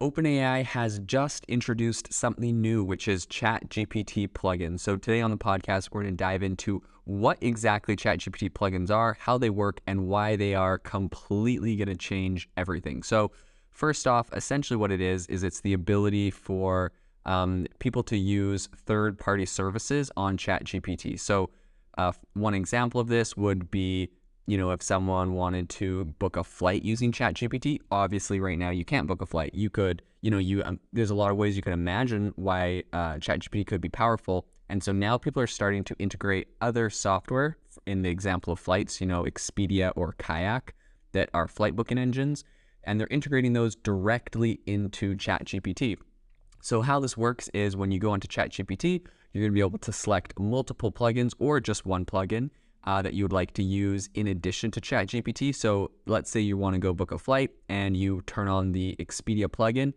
OpenAI has just introduced something new, which is ChatGPT plugins. So today on the podcast, we're going to dive into what exactly ChatGPT plugins are, how they work, and why they are completely going to change everything. So first off, essentially what it is is it's the ability for um, people to use third-party services on ChatGPT. So uh, one example of this would be you know, if someone wanted to book a flight using ChatGPT, obviously right now you can't book a flight. You could, you know, you um, there's a lot of ways you can imagine why uh, ChatGPT could be powerful. And so now people are starting to integrate other software. In the example of flights, you know, Expedia or Kayak, that are flight booking engines, and they're integrating those directly into ChatGPT. So how this works is when you go into ChatGPT, you're going to be able to select multiple plugins or just one plugin uh, that you would like to use in addition to ChatGPT. So let's say you want to go book a flight and you turn on the Expedia plugin.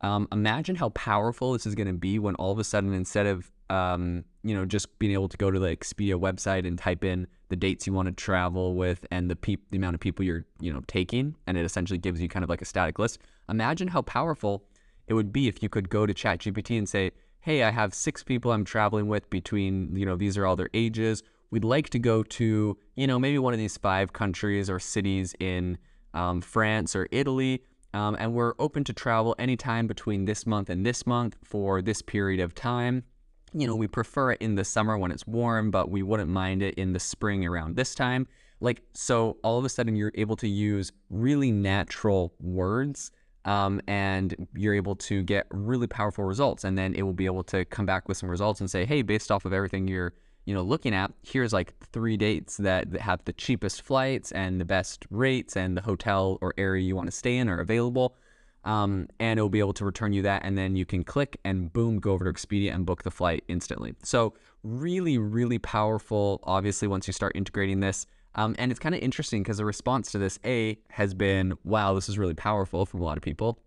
Um, imagine how powerful this is going to be when all of a sudden, instead of um, you know just being able to go to the Expedia website and type in the dates you want to travel with and the the amount of people you're you know taking, and it essentially gives you kind of like a static list. Imagine how powerful it would be if you could go to ChatGPT and say, "Hey, I have six people I'm traveling with between you know these are all their ages we'd like to go to, you know, maybe one of these five countries or cities in um, France or Italy. Um, and we're open to travel anytime between this month and this month for this period of time. You know, we prefer it in the summer when it's warm, but we wouldn't mind it in the spring around this time. Like, so all of a sudden you're able to use really natural words um, and you're able to get really powerful results. And then it will be able to come back with some results and say, hey, based off of everything you're you know, looking at here's like three dates that, that have the cheapest flights and the best rates and the hotel or area you want to stay in are available. Um, and it will be able to return you that. And then you can click and boom, go over to Expedia and book the flight instantly. So, really, really powerful, obviously, once you start integrating this. Um, and it's kind of interesting because the response to this, A, has been, wow, this is really powerful from a lot of people.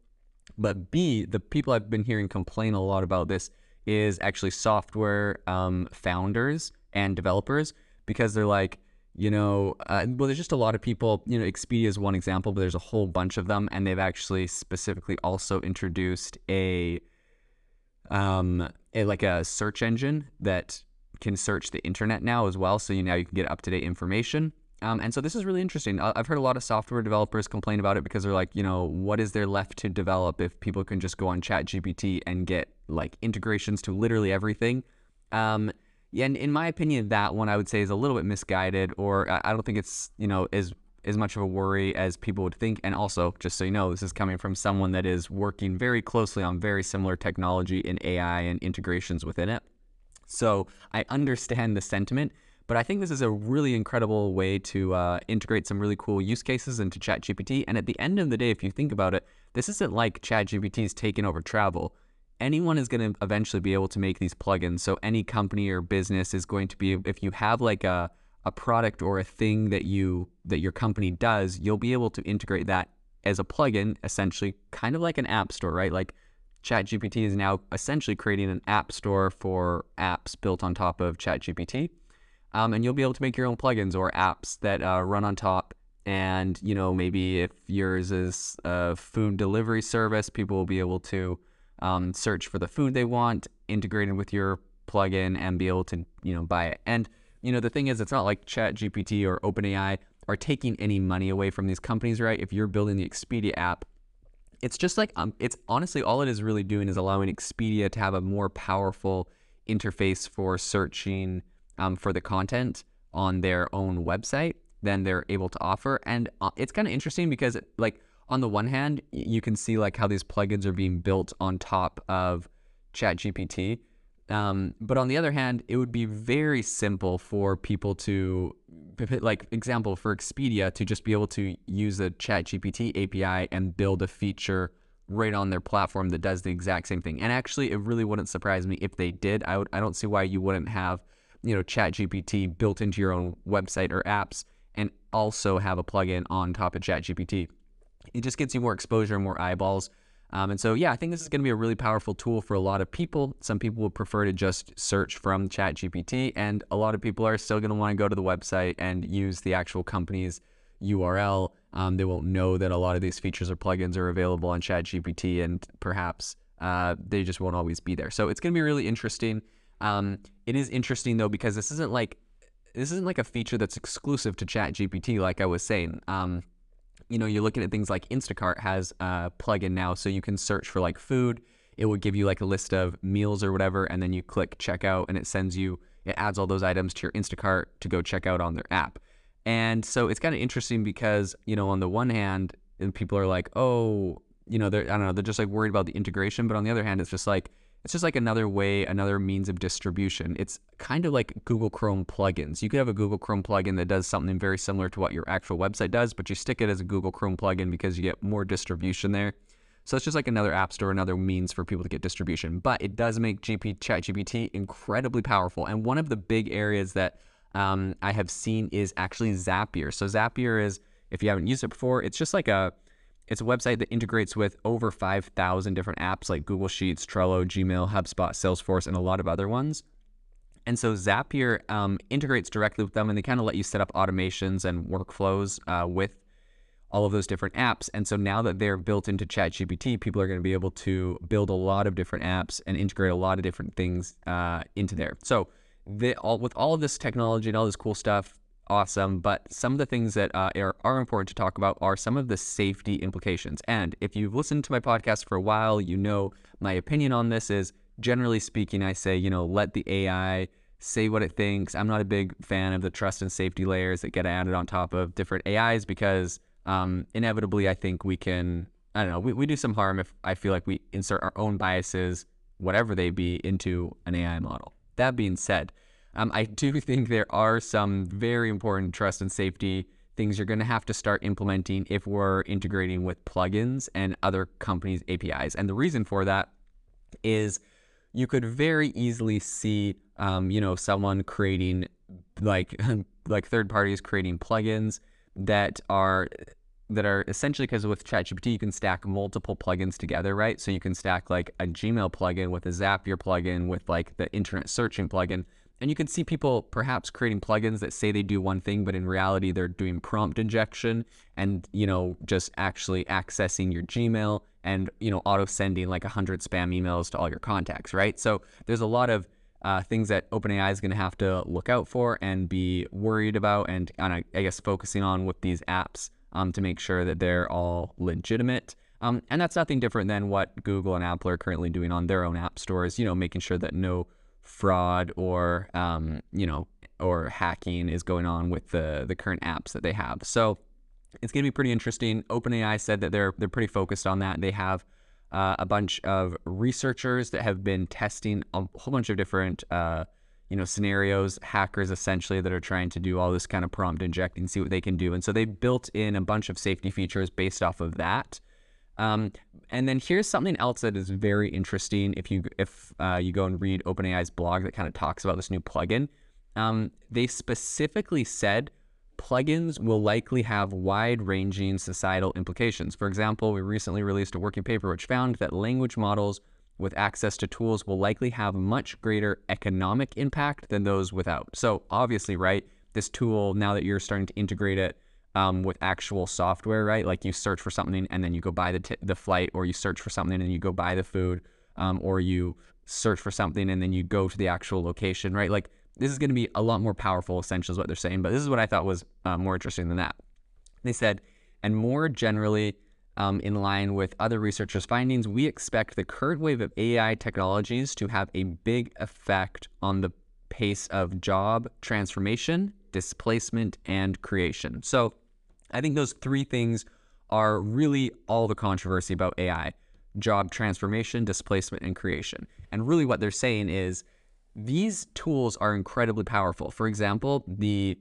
But B, the people I've been hearing complain a lot about this is actually software um, founders and developers because they're like, you know, uh, well, there's just a lot of people. You know, Expedia is one example, but there's a whole bunch of them, and they've actually specifically also introduced a, um, a like a search engine that can search the internet now as well. So you now you can get up to date information. Um, and so this is really interesting. I've heard a lot of software developers complain about it because they're like, you know, what is there left to develop if people can just go on ChatGPT and get like integrations to literally everything? Um, and in my opinion, that one I would say is a little bit misguided, or I don't think it's you know as as much of a worry as people would think. And also, just so you know, this is coming from someone that is working very closely on very similar technology in AI and integrations within it. So I understand the sentiment. But I think this is a really incredible way to uh, integrate some really cool use cases into ChatGPT. And at the end of the day, if you think about it, this isn't like ChatGPT's taken over travel. Anyone is going to eventually be able to make these plugins. So any company or business is going to be, if you have like a, a product or a thing that you that your company does, you'll be able to integrate that as a plugin, essentially, kind of like an app store, right? Like ChatGPT is now essentially creating an app store for apps built on top of ChatGPT. Um, and you'll be able to make your own plugins or apps that uh, run on top. And you know, maybe if yours is a food delivery service, people will be able to um, search for the food they want, integrated with your plugin, and be able to you know buy it. And you know, the thing is, it's not like ChatGPT or OpenAI are taking any money away from these companies, right? If you're building the Expedia app, it's just like um, it's honestly all it is really doing is allowing Expedia to have a more powerful interface for searching um, for the content on their own website than they're able to offer. And uh, it's kind of interesting because, like, on the one hand, you can see like how these plugins are being built on top of ChatGPT. Um, but on the other hand, it would be very simple for people to, like, example for Expedia, to just be able to use the ChatGPT API and build a feature right on their platform that does the exact same thing. And actually, it really wouldn't surprise me if they did. I would, I don't see why you wouldn't have you know, ChatGPT built into your own website or apps and also have a plugin on top of ChatGPT. It just gets you more exposure, and more eyeballs. Um, and so, yeah, I think this is going to be a really powerful tool for a lot of people. Some people would prefer to just search from ChatGPT, and a lot of people are still going to want to go to the website and use the actual company's URL Um, they won't know that a lot of these features or plugins are available on ChatGPT, and perhaps uh, they just won't always be there. So it's going to be really interesting. Um, it is interesting though because this isn't like this isn't like a feature that's exclusive to ChatGPT, like I was saying. Um, you know, you're looking at things like Instacart has a plugin now, so you can search for like food. It would give you like a list of meals or whatever, and then you click checkout, and it sends you, it adds all those items to your Instacart to go check out on their app. And so it's kind of interesting because, you know, on the one hand, and people are like, oh, you know, they're, I don't know, they're just like worried about the integration. But on the other hand, it's just like, it's just like another way, another means of distribution. It's kind of like Google Chrome plugins. You could have a Google Chrome plugin that does something very similar to what your actual website does, but you stick it as a Google Chrome plugin because you get more distribution there. So it's just like another app store, another means for people to get distribution. But it does make GP ChatGPT incredibly powerful. And one of the big areas that um, I have seen is actually Zapier. So Zapier is, if you haven't used it before, it's just like a it's a website that integrates with over 5,000 different apps like Google Sheets, Trello, Gmail, HubSpot, Salesforce, and a lot of other ones. And so Zapier um, integrates directly with them, and they kind of let you set up automations and workflows uh, with all of those different apps. And so now that they're built into ChatGPT, people are going to be able to build a lot of different apps and integrate a lot of different things uh, into there. So they, all, with all of this technology and all this cool stuff, awesome. But some of the things that uh, are, are important to talk about are some of the safety implications. And if you've listened to my podcast for a while, you know my opinion on this is generally speaking, I say, you know, let the AI say what it thinks. I'm not a big fan of the trust and safety layers that get added on top of different AIs because um, inevitably I think we can, I don't know, we, we do some harm if I feel like we insert our own biases, whatever they be, into an AI model. That being said, um, I do think there are some very important trust and safety things you're going to have to start implementing if we're integrating with plugins and other companies' APIs. And the reason for that is you could very easily see, um, you know, someone creating like like third parties creating plugins that are that are essentially because with ChatGPT you can stack multiple plugins together, right? So you can stack like a Gmail plugin with a Zapier plugin with like the internet searching plugin. And you can see people perhaps creating plugins that say they do one thing, but in reality they're doing prompt injection and, you know, just actually accessing your Gmail and, you know, auto sending like 100 spam emails to all your contacts, right? So there's a lot of uh, things that OpenAI is going to have to look out for and be worried about and, I guess focusing on with these apps um, to make sure that they're all legitimate. Um, and that's nothing different than what Google and Apple are currently doing on their own app stores, you know, making sure that no fraud or um, you know or hacking is going on with the the current apps that they have. So it's going to be pretty interesting. OpenAI said that they're they're pretty focused on that. They have uh, a bunch of researchers that have been testing a whole bunch of different uh, you know scenarios, hackers essentially that are trying to do all this kind of prompt injecting, see what they can do. And so they built in a bunch of safety features based off of that. Um, and then here's something else that is very interesting. If you if uh, you go and read OpenAI's blog that kind of talks about this new plugin, um, they specifically said plugins will likely have wide-ranging societal implications. For example, we recently released a working paper which found that language models with access to tools will likely have much greater economic impact than those without. So obviously, right, this tool now that you're starting to integrate it um, with actual software, right? Like you search for something and then you go buy the, t- the flight, or you search for something and you go buy the food, um, or you search for something and then you go to the actual location, right? Like this is going to be a lot more powerful, essentially, is what they're saying. But this is what I thought was uh, more interesting than that. They said, and more generally, um, in line with other researchers' findings, we expect the current wave of AI technologies to have a big effect on the pace of job transformation, displacement, and creation. So I think those three things are really all the controversy about AI job transformation, displacement, and creation. And really, what they're saying is these tools are incredibly powerful. For example, the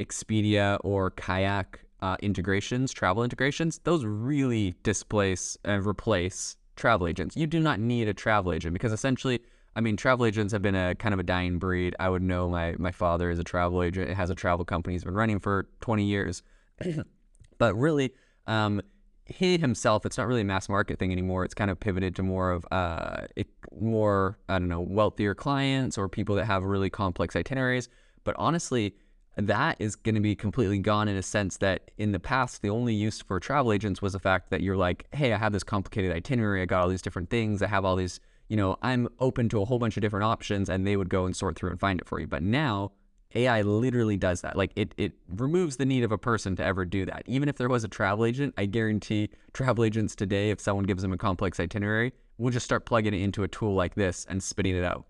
Expedia or Kayak uh, integrations, travel integrations, those really displace and replace travel agents. You do not need a travel agent because essentially, I mean, travel agents have been a kind of a dying breed. I would know my, my father is a travel agent. It has a travel company. He's been running for 20 years. but really, um, he himself, it's not really a mass market thing anymore. It's kind of pivoted to more of uh, it, more, I don't know, wealthier clients or people that have really complex itineraries. But honestly, that is going to be completely gone in a sense that in the past, the only use for travel agents was the fact that you're like, hey, I have this complicated itinerary. I got all these different things. I have all these, you know, I'm open to a whole bunch of different options and they would go and sort through and find it for you. But now AI literally does that. Like it, it removes the need of a person to ever do that. Even if there was a travel agent, I guarantee travel agents today, if someone gives them a complex itinerary, we'll just start plugging it into a tool like this and spitting it out.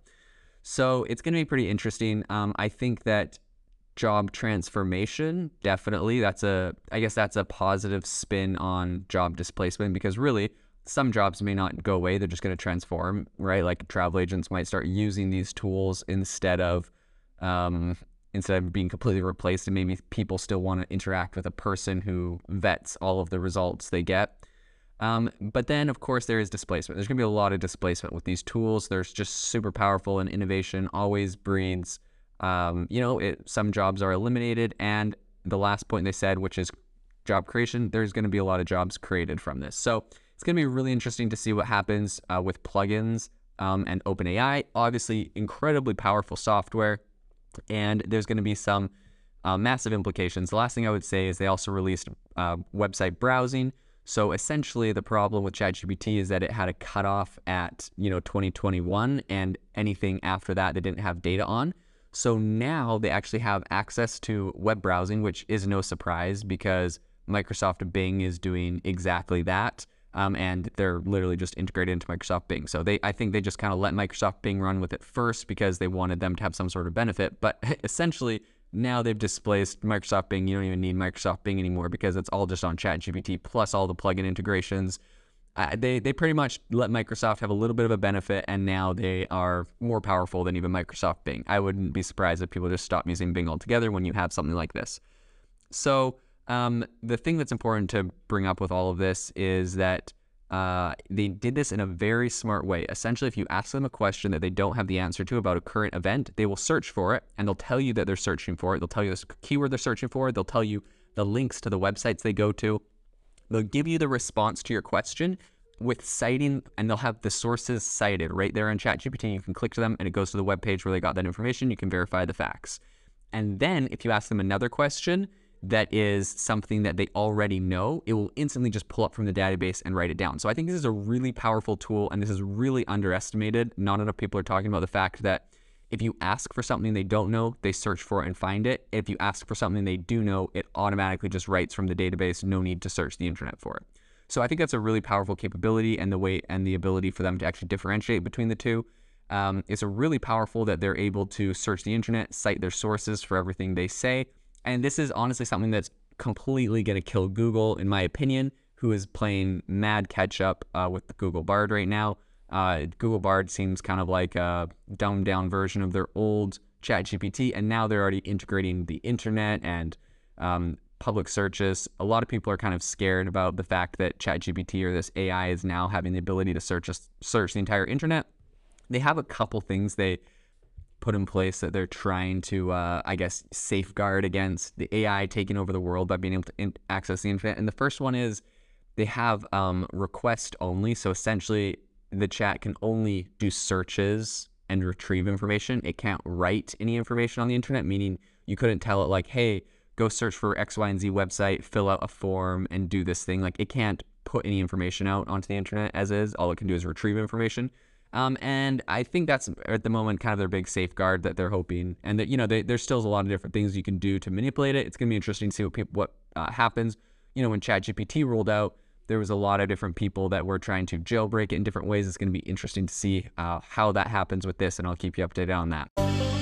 So it's going to be pretty interesting. Um, I think that job transformation definitely that's a i guess that's a positive spin on job displacement because really some jobs may not go away they're just going to transform right like travel agents might start using these tools instead of um, instead of being completely replaced and maybe people still want to interact with a person who vets all of the results they get um, but then of course there is displacement there's going to be a lot of displacement with these tools there's just super powerful and innovation always breeds um, you know, it, some jobs are eliminated. And the last point they said, which is job creation, there's going to be a lot of jobs created from this. So it's going to be really interesting to see what happens uh, with plugins um, and OpenAI. Obviously, incredibly powerful software, and there's going to be some uh, massive implications. The last thing I would say is they also released uh, website browsing. So essentially, the problem with ChatGPT is that it had a cutoff at you know 2021, and anything after that they didn't have data on. So now they actually have access to web browsing, which is no surprise because Microsoft Bing is doing exactly that. Um, and they're literally just integrated into Microsoft Bing. So they, I think they just kind of let Microsoft Bing run with it first because they wanted them to have some sort of benefit. But essentially, now they've displaced Microsoft Bing. You don't even need Microsoft Bing anymore because it's all just on ChatGPT plus all the plugin integrations uh, they they pretty much let Microsoft have a little bit of a benefit, and now they are more powerful than even Microsoft Bing. I wouldn't be surprised if people just stop using Bing altogether when you have something like this. So um, the thing that's important to bring up with all of this is that uh, they did this in a very smart way. Essentially, if you ask them a question that they don't have the answer to about a current event, they will search for it, and they'll tell you that they're searching for it. They'll tell you this keyword they're searching for. They'll tell you the links to the websites they go to They'll give you the response to your question with citing, and they'll have the sources cited right there on ChatGPT. You can click to them, and it goes to the webpage where they got that information. You can verify the facts. And then if you ask them another question that is something that they already know, it will instantly just pull up from the database and write it down. So I think this is a really powerful tool, and this is really underestimated. Not enough people are talking about the fact that if you ask for something they don't know, they search for it and find it. If you ask for something they do know, it automatically just writes from the database, no need to search the internet for it. So I think that's a really powerful capability and the way and the ability for them to actually differentiate between the two. Um, it's a really powerful that they're able to search the internet, cite their sources for everything they say. And this is honestly something that's completely going to kill Google, in my opinion, who is playing mad catch up uh, with the Google Bard right now. Uh, Google Bard seems kind of like a dumbed down version of their old ChatGPT, and now they're already integrating the internet and um, public searches. A lot of people are kind of scared about the fact that ChatGPT or this AI is now having the ability to search search the entire internet. They have a couple things they put in place that they're trying to, uh, I guess, safeguard against the AI taking over the world by being able to in- access the internet. And the first one is they have um, request only. So essentially, the chat can only do searches and retrieve information. It can't write any information on the internet, meaning you couldn't tell it like, hey, go search for X, Y, and Z website, fill out a form, and do this thing. Like it can't put any information out onto the internet as is. All it can do is retrieve information. Um, and I think that's at the moment kind of their big safeguard that they're hoping. And that you know they, there's still a lot of different things you can do to manipulate it. It's going to be interesting to see what people, what uh, happens. You know, when ChatGPT rolled out, there was a lot of different people that were trying to jailbreak it in different ways. It's going to be interesting to see uh, how that happens with this, and I'll keep you updated on that.